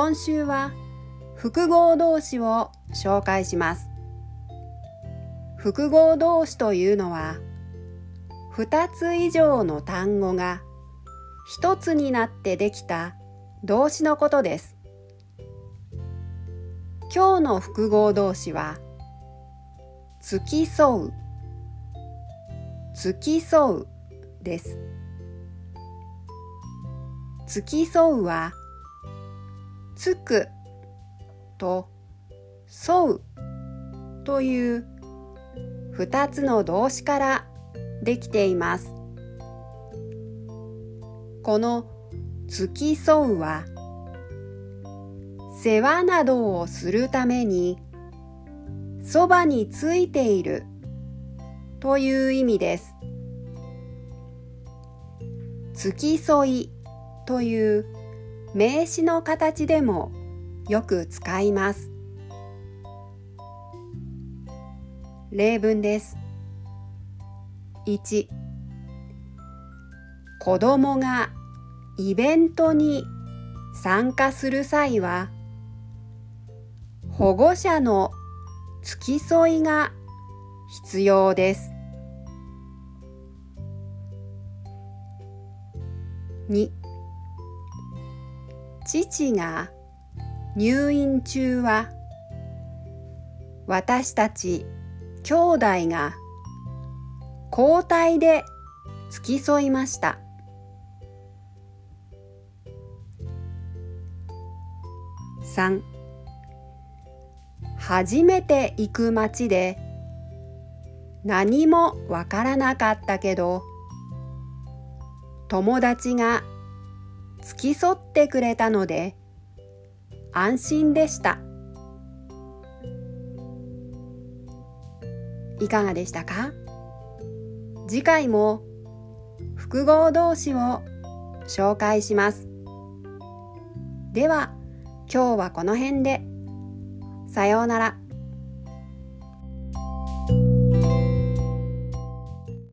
今週は複合動詞を紹介します。複合動詞というのは2つ以上の単語が1つになってできた動詞のことです。今日の複合動詞は付き添う付き添うです。付き添うはつくと沿うという二つの動詞からできています。この付き添うは世話などをするためにそばについているという意味です。付き添いという名詞の形でもよく使います。例文です。1子供がイベントに参加する際は保護者の付き添いが必要です。2父が入院中は私たち兄弟が交代で付き添いました。3初めて行く町で何もわからなかったけど友達が付き添ってくれたので安心でした。いかがでしたか？次回も複合動詞を紹介します。では今日はこの辺で。さようなら。